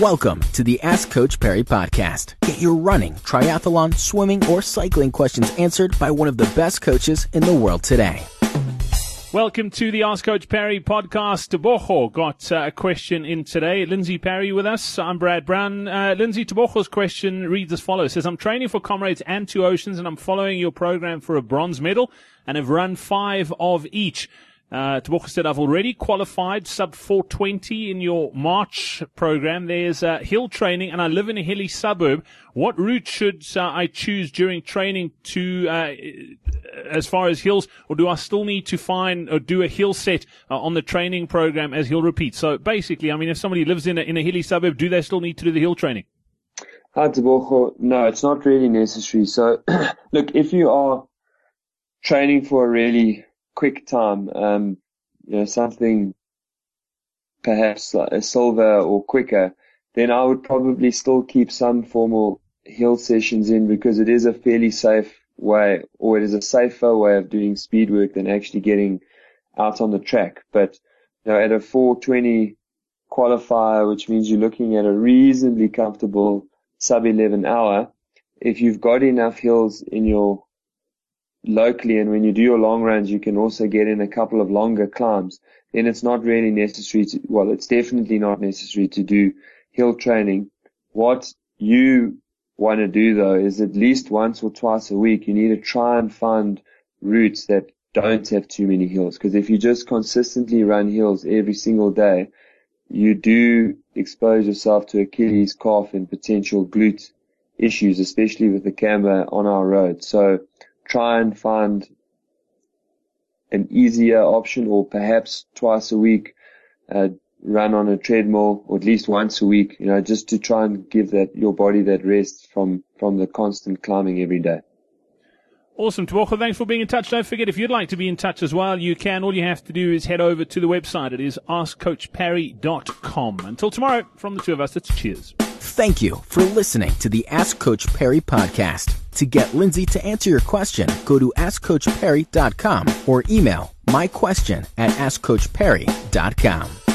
Welcome to the Ask Coach Parry podcast. Get your running, triathlon, swimming, or cycling questions answered by one of the best coaches in the world today. Welcome to the Ask Coach Parry podcast. Tebogo got uh, a question in today. Lindsey Parry with us. I'm Brad Brown. Uh, Lindsey Tebogo's question reads as follows. says, I'm training for Comrades and Two Oceans and I'm following your program for a bronze medal and have run five of each. Uh, Tebogo said, I've already qualified sub 420 in your March program. There's uh, hill training and I live in a hilly suburb. What route should uh, I choose during training to, uh, as far as hills, or do I still need to find or do a hill set uh, on the training program as he'll repeat? So basically, I mean, if somebody lives in a, in a hilly suburb, do they still need to do the hill training? Hi, Tebogo. No, it's not really necessary. So, look, if you are training for a really quick time, um, you know, something perhaps like a silver or quicker, then I would probably still keep some formal hill sessions in because it is a fairly safe way or it is a safer way of doing speed work than actually getting out on the track. But you know, at a 420 qualifier, which means you're looking at a reasonably comfortable sub 11 hour, if you've got enough hills in your locally and when you do your long runs, you can also get in a couple of longer climbs, then it's not really necessary to, well, it's definitely not necessary to do hill training. What you want to do though is at least once or twice a week, you need to try and find routes that don't have too many hills. Because if you just consistently run hills every single day, you do expose yourself to Achilles, calf, and potential glute issues, especially with the camber on our road. So try and find an easier option or perhaps twice a week, uh, run on a treadmill or at least once a week, you know, just to try and give that, your body that rest from, from the constant climbing every day. Awesome, Tebogo. Thanks for being in touch. Don't forget, if you'd like to be in touch as well, you can. All you have to do is head over to the website. It is askcoachparry.com. Until tomorrow, from the two of us, it's cheers. Thank you for listening to the Ask Coach Parry podcast. To get Lindsey to answer your question, go to askcoachparry.com or email my question at askcoachparry.com.